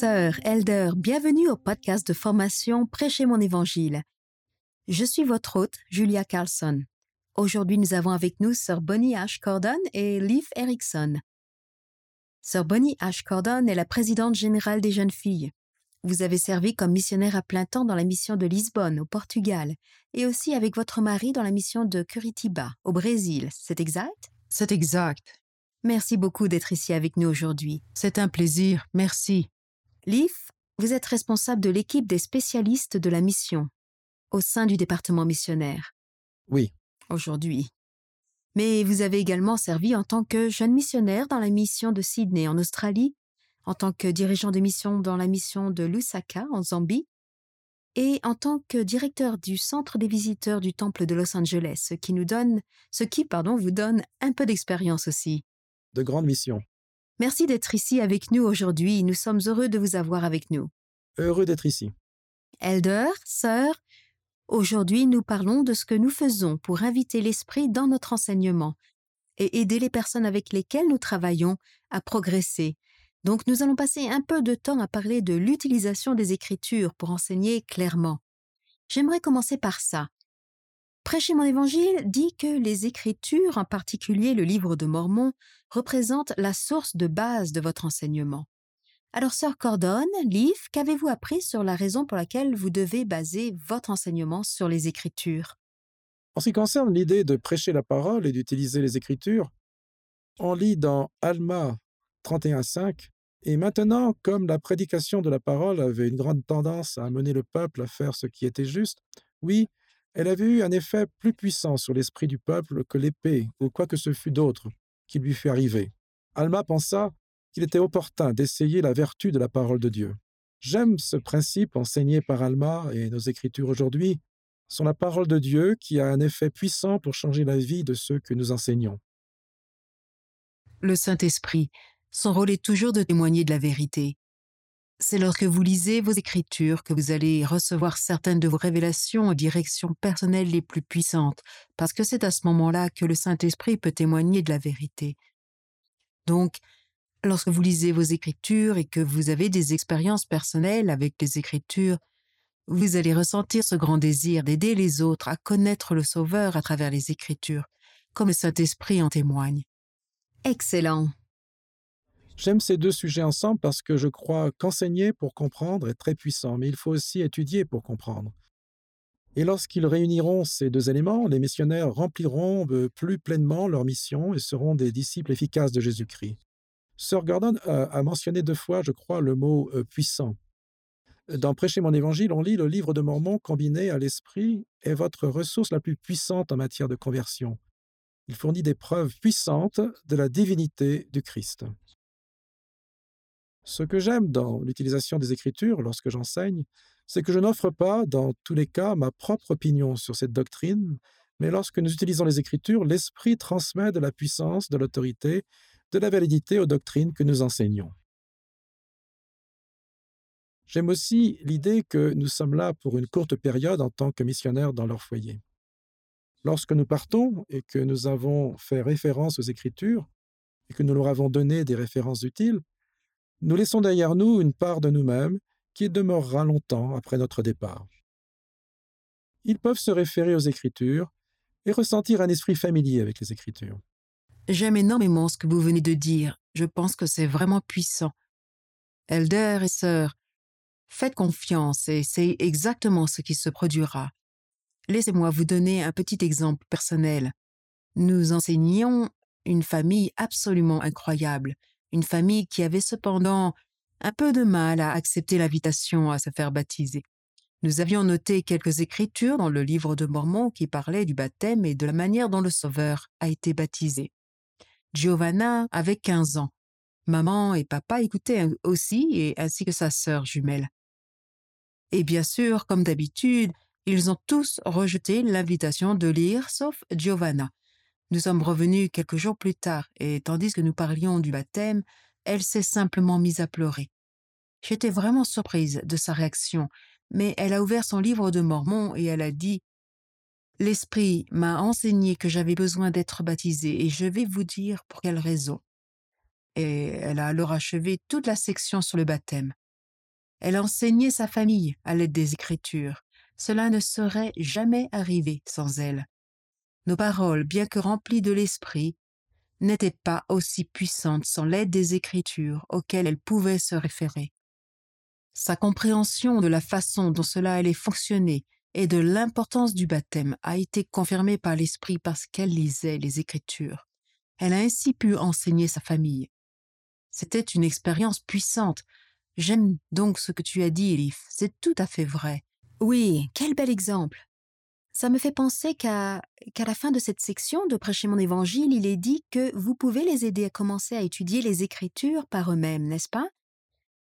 sœurs, elders, bienvenue au podcast de formation Prêchez mon évangile. Je suis votre hôte, Julia Carlson. Aujourd'hui, nous avons avec nous sœur Bonnie H. Cordon et Leif Erickson. Sœur Bonnie H. Cordon est la présidente générale des jeunes filles. Vous avez servi comme missionnaire à plein temps dans la mission de Lisbonne, au Portugal, et aussi avec votre mari dans la mission de Curitiba, au Brésil. C'est exact? C'est exact. Merci beaucoup d'être ici avec nous aujourd'hui. C'est un plaisir. Merci. Leif, vous êtes responsable de l'équipe des spécialistes de la mission au sein du département missionnaire. Oui. Aujourd'hui. Mais vous avez également servi en tant que jeune missionnaire dans la mission de Sydney en Australie, en tant que dirigeant de mission dans la mission de Lusaka en Zambie, et en tant que directeur du centre des visiteurs du temple de Los Angeles, ce qui nous donne, ce qui, pardon, vous donne un peu d'expérience aussi. De grandes missions. Merci d'être ici avec nous aujourd'hui. Nous sommes heureux de vous avoir avec nous. Heureux d'être ici. Elder, sœur, aujourd'hui nous parlons de ce que nous faisons pour inviter l'esprit dans notre enseignement et aider les personnes avec lesquelles nous travaillons à progresser. Donc nous allons passer un peu de temps à parler de l'utilisation des Écritures pour enseigner clairement. J'aimerais commencer par ça. Prêcher mon évangile dit que les Écritures, en particulier le livre de Mormon, représentent la source de base de votre enseignement. Alors, sœur Cordon, Leaf, qu'avez-vous appris sur la raison pour laquelle vous devez baser votre enseignement sur les Écritures? En ce qui concerne l'idée de prêcher la parole et d'utiliser les Écritures, on lit dans Alma 31.5 Et maintenant, comme la prédication de la parole avait une grande tendance à amener le peuple à faire ce qui était juste, oui, elle avait eu un effet plus puissant sur l'esprit du peuple que l'épée ou quoi que ce fût d'autre qui lui fut arrivé. Alma pensa qu'il était opportun d'essayer la vertu de la parole de Dieu. J'aime ce principe enseigné par Alma et nos écritures aujourd'hui sont la parole de Dieu qui a un effet puissant pour changer la vie de ceux que nous enseignons. Le Saint-Esprit, son rôle est toujours de témoigner de la vérité. C'est lorsque vous lisez vos écritures que vous allez recevoir certaines de vos révélations aux directions personnelles les plus puissantes, parce que c'est à ce moment-là que le Saint-Esprit peut témoigner de la vérité. Donc, lorsque vous lisez vos écritures et que vous avez des expériences personnelles avec les écritures, vous allez ressentir ce grand désir d'aider les autres à connaître le Sauveur à travers les écritures, comme le Saint-Esprit en témoigne. Excellent. J'aime ces deux sujets ensemble parce que je crois qu'enseigner pour comprendre est très puissant, mais il faut aussi étudier pour comprendre. Et lorsqu'ils réuniront ces deux éléments, les missionnaires rempliront plus pleinement leur mission et seront des disciples efficaces de Jésus-Christ. Sir Gordon a mentionné deux fois, je crois, le mot puissant. Dans Prêcher mon évangile, on lit le livre de Mormon combiné à l'esprit est votre ressource la plus puissante en matière de conversion. Il fournit des preuves puissantes de la divinité du Christ. Ce que j'aime dans l'utilisation des Écritures lorsque j'enseigne, c'est que je n'offre pas, dans tous les cas, ma propre opinion sur cette doctrine, mais lorsque nous utilisons les Écritures, l'Esprit transmet de la puissance, de l'autorité, de la validité aux doctrines que nous enseignons. J'aime aussi l'idée que nous sommes là pour une courte période en tant que missionnaires dans leur foyer. Lorsque nous partons et que nous avons fait référence aux Écritures et que nous leur avons donné des références utiles, nous laissons derrière nous une part de nous-mêmes qui demeurera longtemps après notre départ. Ils peuvent se référer aux Écritures et ressentir un esprit familier avec les Écritures. J'aime énormément ce que vous venez de dire. Je pense que c'est vraiment puissant. Elder et sœurs, faites confiance et c'est exactement ce qui se produira. Laissez-moi vous donner un petit exemple personnel. Nous enseignions une famille absolument incroyable, une famille qui avait cependant un peu de mal à accepter l'invitation à se faire baptiser. Nous avions noté quelques écritures dans le livre de Mormon qui parlaient du baptême et de la manière dont le Sauveur a été baptisé. Giovanna avait 15 ans. Maman et papa écoutaient aussi, ainsi que sa sœur jumelle. Et bien sûr, comme d'habitude, ils ont tous rejeté l'invitation de lire, sauf Giovanna. Nous sommes revenus quelques jours plus tard, et tandis que nous parlions du baptême, elle s'est simplement mise à pleurer. J'étais vraiment surprise de sa réaction, mais elle a ouvert son livre de Mormon et elle a dit L'Esprit m'a enseigné que j'avais besoin d'être baptisée et je vais vous dire pour quelle raison. Et elle a alors achevé toute la section sur le baptême. Elle enseignait sa famille à l'aide des Écritures. Cela ne serait jamais arrivé sans elle. Nos paroles, bien que remplies de l'Esprit, n'étaient pas aussi puissantes sans l'aide des Écritures auxquelles elle pouvait se référer. Sa compréhension de la façon dont cela allait fonctionner et de l'importance du baptême a été confirmée par l'Esprit parce qu'elle lisait les Écritures. Elle a ainsi pu enseigner sa famille. C'était une expérience puissante. J'aime donc ce que tu as dit, Elif. C'est tout à fait vrai. Oui, quel bel exemple. Ça me fait penser qu'à la fin de cette section de prêcher mon évangile, il est dit que vous pouvez les aider à commencer à étudier les Écritures par eux-mêmes, n'est-ce pas?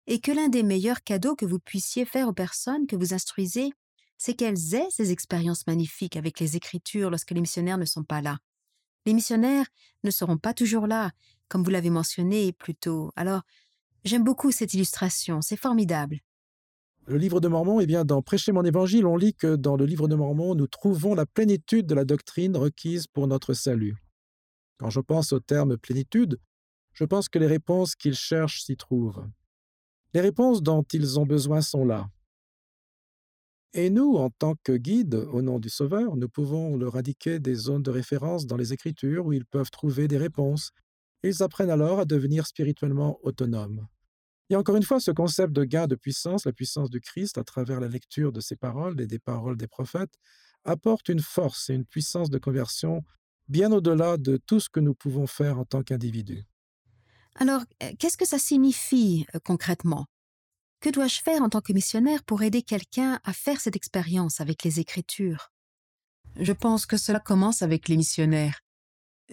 Et que l'un des meilleurs cadeaux que vous puissiez faire aux personnes que vous instruisez, c'est qu'elles aient ces expériences magnifiques avec les Écritures lorsque les missionnaires ne sont pas là. Les missionnaires ne seront pas toujours là, comme vous l'avez mentionné plus tôt. Alors, j'aime beaucoup cette illustration, c'est formidable. Le livre de Mormon, eh bien, dans Prêcher mon évangile, on lit que dans le livre de Mormon, nous trouvons la plénitude de la doctrine requise pour notre salut. Quand je pense au terme plénitude, je pense que les réponses qu'ils cherchent s'y trouvent. Les réponses dont ils ont besoin sont là. Et nous, en tant que guides, au nom du Sauveur, nous pouvons leur indiquer des zones de référence dans les Écritures où ils peuvent trouver des réponses. Ils apprennent alors à devenir spirituellement autonomes. Et encore une fois, ce concept de gain de puissance, la puissance du Christ, à travers la lecture de ses paroles et des paroles des prophètes, apporte une force et une puissance de conversion bien au-delà de tout ce que nous pouvons faire en tant qu'individus. Alors, euh, qu'est-ce que ça signifie euh, concrètement? Que dois-je faire en tant que missionnaire pour aider quelqu'un à faire cette expérience avec les Écritures? Je pense que cela commence avec les missionnaires.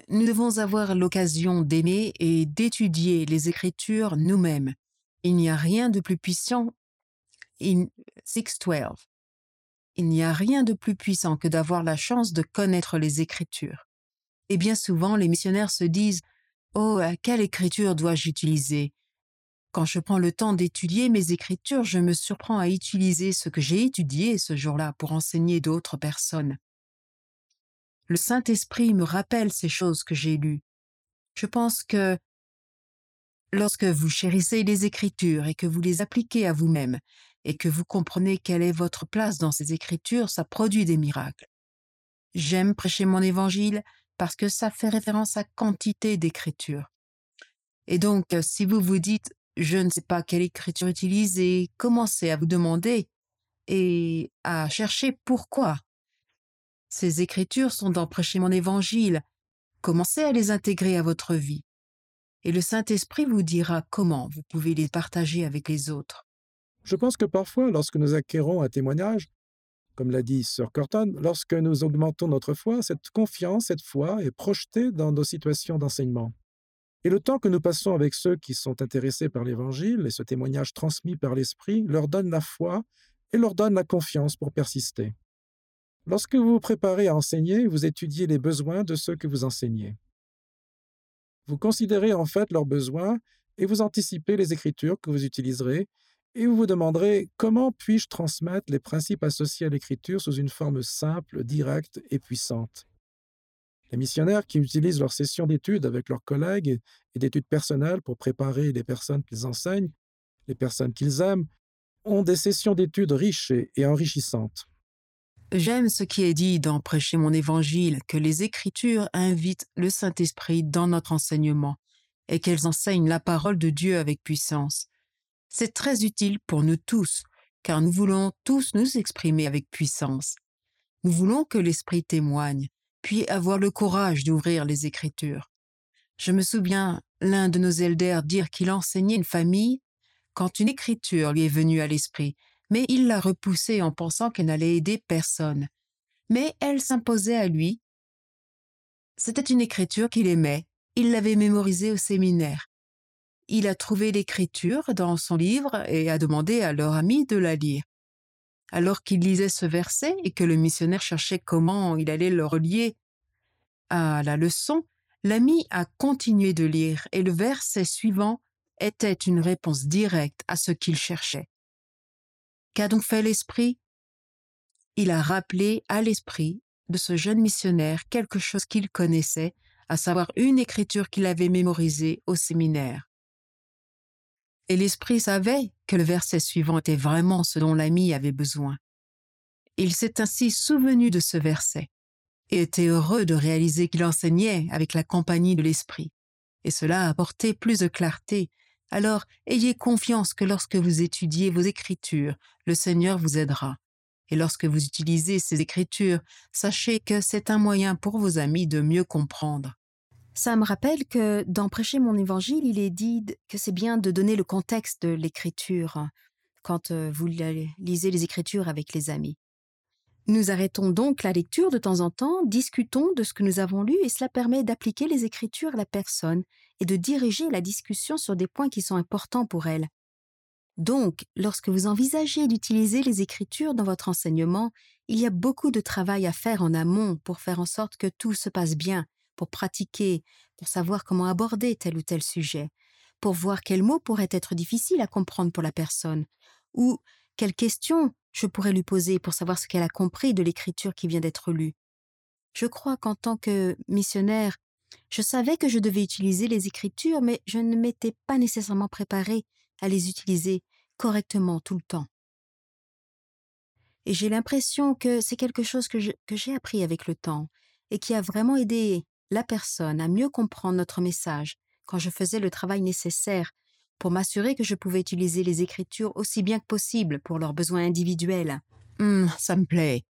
Nous devons avoir l'occasion d'aimer et d'étudier les Écritures nous-mêmes il n'y a rien de plus puissant. In 612. Il n'y a rien de plus puissant que d'avoir la chance de connaître les Écritures. Et bien souvent, les missionnaires se disent Oh, quelle écriture dois-je utiliser? Quand je prends le temps d'étudier mes écritures, je me surprends à utiliser ce que j'ai étudié ce jour-là pour enseigner d'autres personnes. Le Saint-Esprit me rappelle ces choses que j'ai lues. Je pense que Lorsque vous chérissez les Écritures et que vous les appliquez à vous-même, et que vous comprenez quelle est votre place dans ces Écritures, ça produit des miracles. J'aime prêcher mon évangile parce que ça fait référence à quantité d'écritures. Et donc, si vous vous dites, je ne sais pas quelle écriture utiliser, commencez à vous demander et à chercher pourquoi. Ces écritures sont dans prêcher mon évangile. Commencez à les intégrer à votre vie et le Saint-Esprit vous dira comment vous pouvez les partager avec les autres. Je pense que parfois, lorsque nous acquérons un témoignage, comme l'a dit Sir Corton, lorsque nous augmentons notre foi, cette confiance, cette foi est projetée dans nos situations d'enseignement. Et le temps que nous passons avec ceux qui sont intéressés par l'Évangile et ce témoignage transmis par l'Esprit leur donne la foi et leur donne la confiance pour persister. Lorsque vous vous préparez à enseigner, vous étudiez les besoins de ceux que vous enseignez. Vous considérez en fait leurs besoins et vous anticipez les écritures que vous utiliserez et vous vous demanderez comment puis-je transmettre les principes associés à l'écriture sous une forme simple, directe et puissante. Les missionnaires qui utilisent leurs sessions d'études avec leurs collègues et d'études personnelles pour préparer les personnes qu'ils enseignent, les personnes qu'ils aiment, ont des sessions d'études riches et enrichissantes. J'aime ce qui est dit dans Prêcher mon évangile, que les Écritures invitent le Saint-Esprit dans notre enseignement et qu'elles enseignent la parole de Dieu avec puissance. C'est très utile pour nous tous, car nous voulons tous nous exprimer avec puissance. Nous voulons que l'Esprit témoigne, puis avoir le courage d'ouvrir les Écritures. Je me souviens l'un de nos elders dire qu'il enseignait une famille quand une écriture lui est venue à l'esprit mais il l'a repoussée en pensant qu'elle n'allait aider personne. Mais elle s'imposait à lui. C'était une écriture qu'il aimait, il l'avait mémorisée au séminaire. Il a trouvé l'écriture dans son livre et a demandé à leur ami de la lire. Alors qu'il lisait ce verset et que le missionnaire cherchait comment il allait le relier à la leçon, l'ami a continué de lire et le verset suivant était une réponse directe à ce qu'il cherchait. Qu'a donc fait l'Esprit? Il a rappelé à l'Esprit de ce jeune missionnaire quelque chose qu'il connaissait, à savoir une écriture qu'il avait mémorisée au séminaire. Et l'Esprit savait que le verset suivant était vraiment ce dont l'ami avait besoin. Il s'est ainsi souvenu de ce verset et était heureux de réaliser qu'il enseignait avec la compagnie de l'Esprit. Et cela a apporté plus de clarté. Alors ayez confiance que lorsque vous étudiez vos Écritures, le Seigneur vous aidera. Et lorsque vous utilisez ces Écritures, sachez que c'est un moyen pour vos amis de mieux comprendre. Ça me rappelle que dans Prêcher mon évangile, il est dit que c'est bien de donner le contexte de l'écriture quand euh, vous lisez les écritures avec les amis. Nous arrêtons donc la lecture de temps en temps, discutons de ce que nous avons lu et cela permet d'appliquer les écritures à la personne et de diriger la discussion sur des points qui sont importants pour elle. Donc, lorsque vous envisagez d'utiliser les écritures dans votre enseignement, il y a beaucoup de travail à faire en amont pour faire en sorte que tout se passe bien, pour pratiquer, pour savoir comment aborder tel ou tel sujet, pour voir quels mots pourraient être difficiles à comprendre pour la personne, ou quelles questions je pourrais lui poser pour savoir ce qu'elle a compris de l'écriture qui vient d'être lue. Je crois qu'en tant que missionnaire, je savais que je devais utiliser les écritures, mais je ne m'étais pas nécessairement préparé à les utiliser correctement tout le temps. Et j'ai l'impression que c'est quelque chose que j'ai appris avec le temps et qui a vraiment aidé la personne à mieux comprendre notre message quand je faisais le travail nécessaire pour m'assurer que je pouvais utiliser les écritures aussi bien que possible pour leurs besoins individuels. Hum, ça me plaît.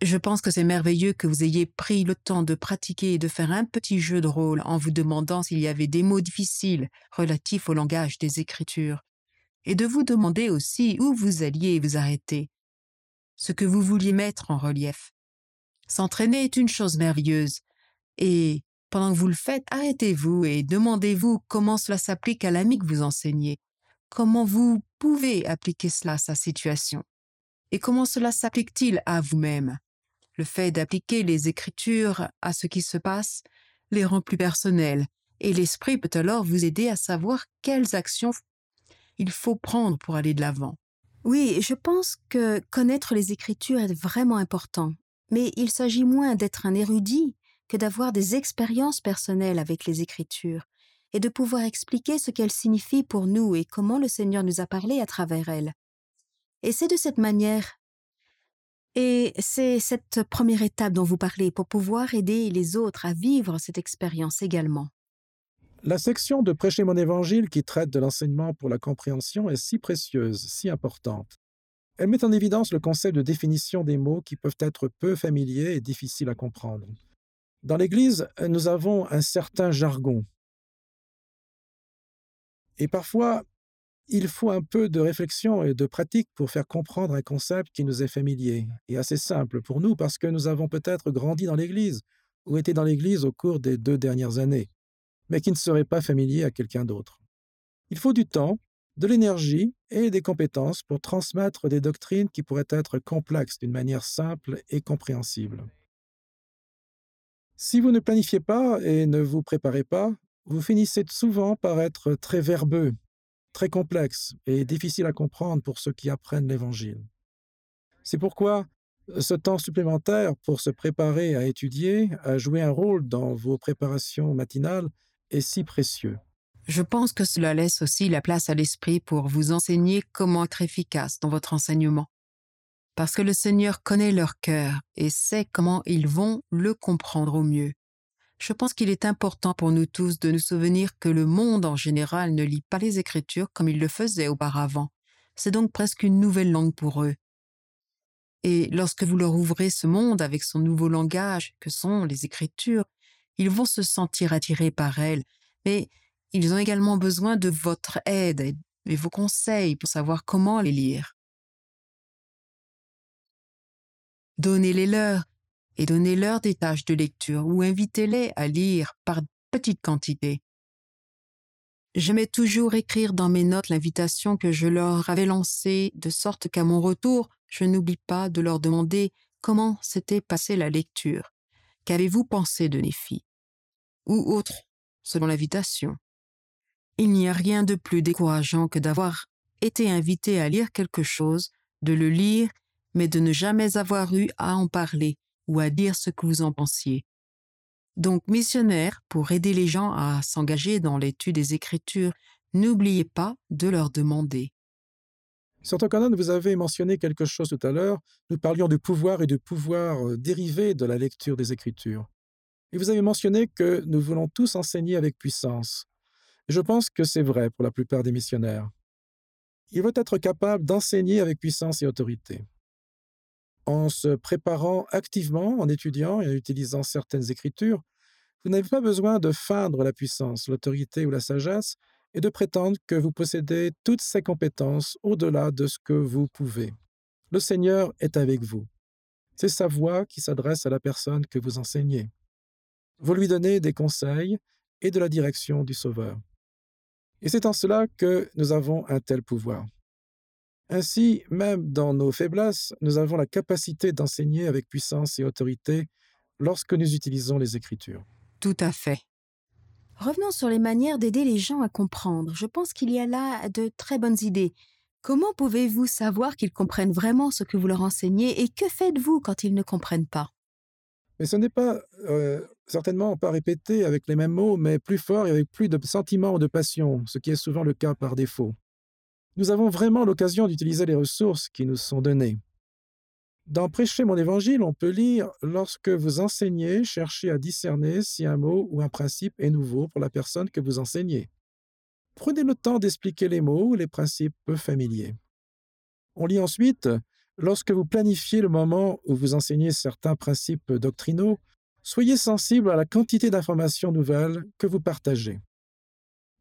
Je pense que c'est merveilleux que vous ayez pris le temps de pratiquer et de faire un petit jeu de rôle en vous demandant s'il y avait des mots difficiles relatifs au langage des Écritures, et de vous demander aussi où vous alliez vous arrêter, ce que vous vouliez mettre en relief. S'entraîner est une chose merveilleuse, et pendant que vous le faites, arrêtez-vous et demandez-vous comment cela s'applique à l'ami que vous enseignez. Comment vous pouvez appliquer cela à sa situation? Et comment cela s'applique-t-il à vous-même? Le fait d'appliquer les Écritures à ce qui se passe les rend plus personnels, et l'Esprit peut alors vous aider à savoir quelles actions il faut prendre pour aller de l'avant. Oui, je pense que connaître les Écritures est vraiment important, mais il s'agit moins d'être un érudit que d'avoir des expériences personnelles avec les Écritures et de pouvoir expliquer ce qu'elles signifient pour nous et comment le Seigneur nous a parlé à travers elles. Et c'est de cette manière et c'est cette première étape dont vous parlez pour pouvoir aider les autres à vivre cette expérience également. La section de Prêcher mon évangile qui traite de l'enseignement pour la compréhension est si précieuse, si importante. Elle met en évidence le concept de définition des mots qui peuvent être peu familiers et difficiles à comprendre. Dans l'Église, nous avons un certain jargon. Et parfois, il faut un peu de réflexion et de pratique pour faire comprendre un concept qui nous est familier et assez simple pour nous parce que nous avons peut-être grandi dans l'Église ou été dans l'Église au cours des deux dernières années, mais qui ne serait pas familier à quelqu'un d'autre. Il faut du temps, de l'énergie et des compétences pour transmettre des doctrines qui pourraient être complexes d'une manière simple et compréhensible. Si vous ne planifiez pas et ne vous préparez pas, vous finissez souvent par être très verbeux, très complexe et difficile à comprendre pour ceux qui apprennent l'Évangile. C'est pourquoi ce temps supplémentaire pour se préparer à étudier, à jouer un rôle dans vos préparations matinales, est si précieux. Je pense que cela laisse aussi la place à l'esprit pour vous enseigner comment être efficace dans votre enseignement parce que le Seigneur connaît leur cœur et sait comment ils vont le comprendre au mieux. Je pense qu'il est important pour nous tous de nous souvenir que le monde en général ne lit pas les Écritures comme il le faisait auparavant. C'est donc presque une nouvelle langue pour eux. Et lorsque vous leur ouvrez ce monde avec son nouveau langage, que sont les Écritures, ils vont se sentir attirés par elles, mais ils ont également besoin de votre aide et vos conseils pour savoir comment les lire. Donnez-les leur et donnez-leur des tâches de lecture ou invitez-les à lire par petites quantités. J'aimais toujours écrire dans mes notes l'invitation que je leur avais lancée, de sorte qu'à mon retour, je n'oublie pas de leur demander comment s'était passée la lecture. Qu'avez-vous pensé de Néphi Ou autre, selon l'invitation. Il n'y a rien de plus décourageant que d'avoir été invité à lire quelque chose, de le lire mais de ne jamais avoir eu à en parler ou à dire ce que vous en pensiez. Donc, missionnaire, pour aider les gens à s'engager dans l'étude des Écritures, N'oubliez pas de leur demander. Sur Canon, vous avez mentionné quelque chose tout à l'heure. Nous parlions du pouvoir et du pouvoir euh, dérivé de la lecture des Écritures. Et vous avez mentionné que nous voulons tous enseigner avec puissance. Je pense que c'est vrai pour la plupart des missionnaires. Il veut être capable d'enseigner avec puissance et autorité. En se préparant activement, en étudiant et en utilisant certaines écritures, vous n'avez pas besoin de feindre la puissance, l'autorité ou la sagesse et de prétendre que vous possédez toutes ces compétences au-delà de ce que vous pouvez. Le Seigneur est avec vous. C'est sa voix qui s'adresse à la personne que vous enseignez. Vous lui donnez des conseils et de la direction du Sauveur. Et c'est en cela que nous avons un tel pouvoir. Ainsi, même dans nos faiblesses, nous avons la capacité d'enseigner avec puissance et autorité lorsque nous utilisons les Écritures. Tout à fait. Revenons sur les manières d'aider les gens à comprendre. Je pense qu'il y a là de très bonnes idées. Comment pouvez-vous savoir qu'ils comprennent vraiment ce que vous leur enseignez et que faites-vous quand ils ne comprennent pas? Mais ce n'est pas euh, certainement pas répété avec les mêmes mots, mais plus fort et avec plus de sentiments ou de passion, ce qui est souvent le cas par défaut. Nous avons vraiment l'occasion d'utiliser les ressources qui nous sont données. Dans Prêcher mon évangile, on peut lire Lorsque vous enseignez, cherchez à discerner si un mot ou un principe est nouveau pour la personne que vous enseignez. Prenez le temps d'expliquer les mots ou les principes peu familiers. On lit ensuite Lorsque vous planifiez le moment où vous enseignez certains principes doctrinaux, soyez sensible à la quantité d'informations nouvelles que vous partagez.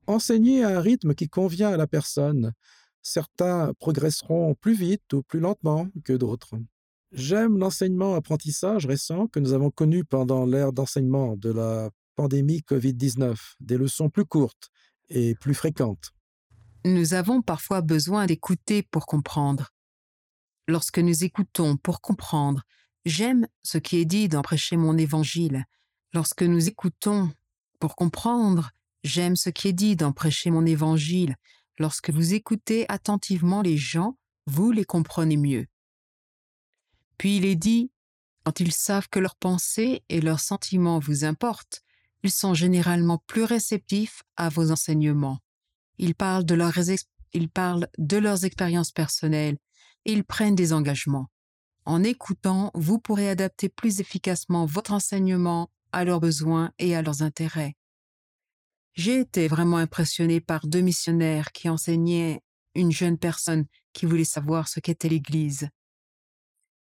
Enseignez à un rythme qui convient à la personne. Certains progresseront plus vite ou plus lentement que d'autres. J'aime l'enseignement-apprentissage récent que nous avons connu pendant l'ère d'enseignement de la pandémie COVID-19, des leçons plus courtes et plus fréquentes. Nous avons parfois besoin d'écouter pour comprendre. Lorsque nous écoutons pour comprendre, j'aime ce qui est dit dans Prêcher mon évangile. Lorsque nous écoutons pour comprendre, j'aime ce qui est dit dans Prêcher mon évangile. Lorsque vous écoutez attentivement les gens, vous les comprenez mieux. Puis il est dit, quand ils savent que leurs pensées et leurs sentiments vous importent, ils sont généralement plus réceptifs à vos enseignements. Ils parlent de, leurs, ils parlent de leurs expériences personnelles et ils prennent des engagements. En écoutant, vous pourrez adapter plus efficacement votre enseignement à leurs besoins et à leurs intérêts. J'ai été vraiment impressionné par deux missionnaires qui enseignaient une jeune personne qui voulait savoir ce qu'était l'Église.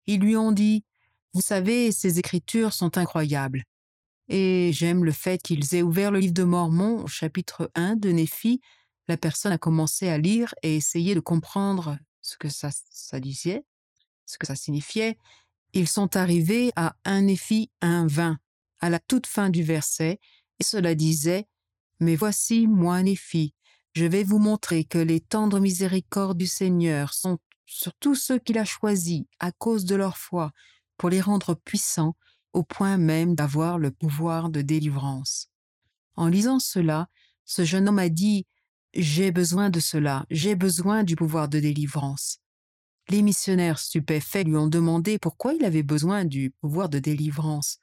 Ils lui ont dit Vous savez, ces écritures sont incroyables. Et j'aime le fait qu'ils aient ouvert le livre de Mormon au chapitre 1 de Néphi. La personne a commencé à lire et essayer de comprendre ce que ça, ça disait, ce que ça signifiait. Ils sont arrivés à 1 Néphi 1.20, à la toute fin du verset, et cela disait Mais voici, moi, Néphi, je vais vous montrer que les tendres miséricordes du Seigneur sont sur tous ceux qu'il a choisis à cause de leur foi, pour les rendre puissants au point même d'avoir le pouvoir de délivrance. En lisant cela, ce jeune homme a dit J'ai besoin de cela, j'ai besoin du pouvoir de délivrance. Les missionnaires stupéfaits lui ont demandé pourquoi il avait besoin du pouvoir de délivrance.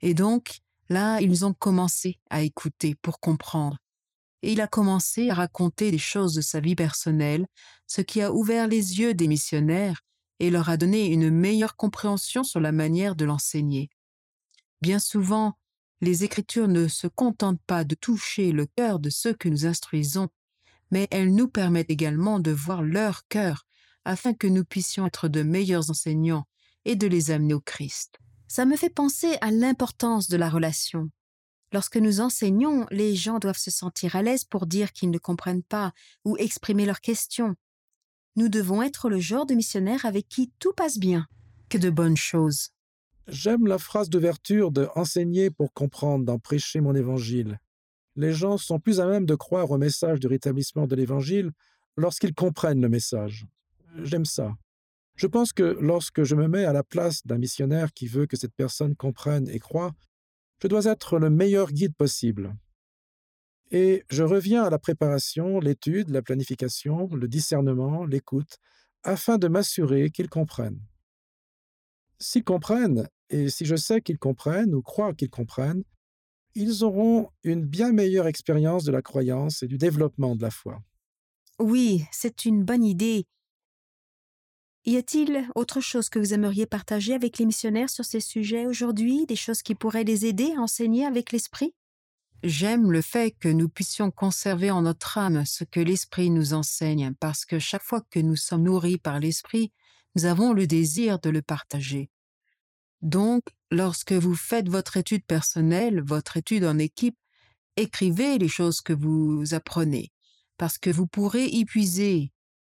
Et donc, là, ils ont commencé à écouter pour comprendre et il a commencé à raconter des choses de sa vie personnelle, ce qui a ouvert les yeux des missionnaires et leur a donné une meilleure compréhension sur la manière de l'enseigner. Bien souvent, les Écritures ne se contentent pas de toucher le cœur de ceux que nous instruisons, mais elles nous permettent également de voir leur cœur afin que nous puissions être de meilleurs enseignants et de les amener au Christ. Ça me fait penser à l'importance de la relation. Lorsque nous enseignons, les gens doivent se sentir à l'aise pour dire qu'ils ne comprennent pas ou exprimer leurs questions. Nous devons être le genre de missionnaire avec qui tout passe bien. Que de bonnes choses. J'aime la phrase d'ouverture de enseigner pour comprendre, d'en prêcher mon évangile. Les gens sont plus à même de croire au message du rétablissement de l'évangile lorsqu'ils comprennent le message. J'aime ça. Je pense que lorsque je me mets à la place d'un missionnaire qui veut que cette personne comprenne et croie, je dois être le meilleur guide possible. Et je reviens à la préparation, l'étude, la planification, le discernement, l'écoute, afin de m'assurer qu'ils comprennent. S'ils comprennent, et si je sais qu'ils comprennent ou croient qu'ils comprennent, ils auront une bien meilleure expérience de la croyance et du développement de la foi. Oui, c'est une bonne idée. Y a-t-il autre chose que vous aimeriez partager avec les missionnaires sur ces sujets aujourd'hui, des choses qui pourraient les aider à enseigner avec l'Esprit? J'aime le fait que nous puissions conserver en notre âme ce que l'Esprit nous enseigne, parce que chaque fois que nous sommes nourris par l'Esprit, nous avons le désir de le partager. Donc, lorsque vous faites votre étude personnelle, votre étude en équipe, écrivez les choses que vous apprenez, parce que vous pourrez y puiser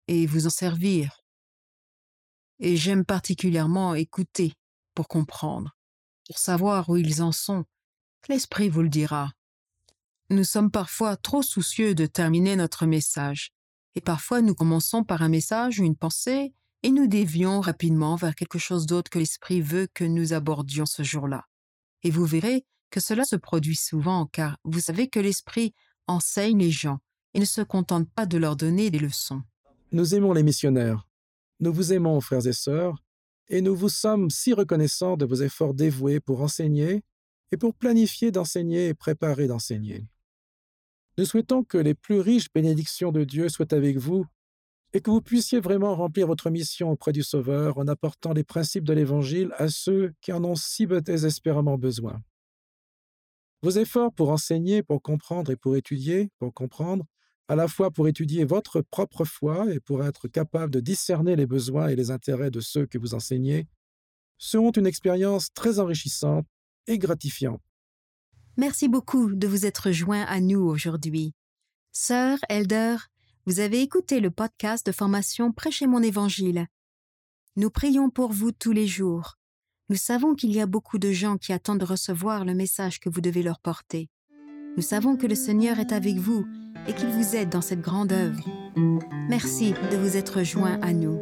et vous en servir. Et j'aime particulièrement écouter pour comprendre, pour savoir où ils en sont. L'Esprit vous le dira. Nous sommes parfois trop soucieux de terminer notre message, et parfois nous commençons par un message ou une pensée, et nous dévions rapidement vers quelque chose d'autre que l'Esprit veut que nous abordions ce jour-là. Et vous verrez que cela se produit souvent, car vous savez que l'Esprit enseigne les gens et ne se contente pas de leur donner des leçons. Nous aimons les missionnaires. Nous vous aimons, frères et sœurs, et nous vous sommes si reconnaissants de vos efforts dévoués pour enseigner et pour planifier d'enseigner et préparer d'enseigner. Nous souhaitons que les plus riches bénédictions de Dieu soient avec vous et que vous puissiez vraiment remplir votre mission auprès du Sauveur en apportant les principes de l'Évangile à ceux qui en ont si désespérément besoin. Vos efforts pour enseigner, pour comprendre et pour étudier, pour comprendre, à la fois pour étudier votre propre foi et pour être capable de discerner les besoins et les intérêts de ceux que vous enseignez, seront une expérience très enrichissante et gratifiante. Merci beaucoup de vous être joint à nous aujourd'hui. Sœur Elder, vous avez écouté le podcast de formation Prêchez mon évangile. Nous prions pour vous tous les jours. Nous savons qu'il y a beaucoup de gens qui attendent de recevoir le message que vous devez leur porter. Nous savons que le Seigneur est avec vous et qu'il vous aide dans cette grande œuvre. Merci de vous être joint à nous.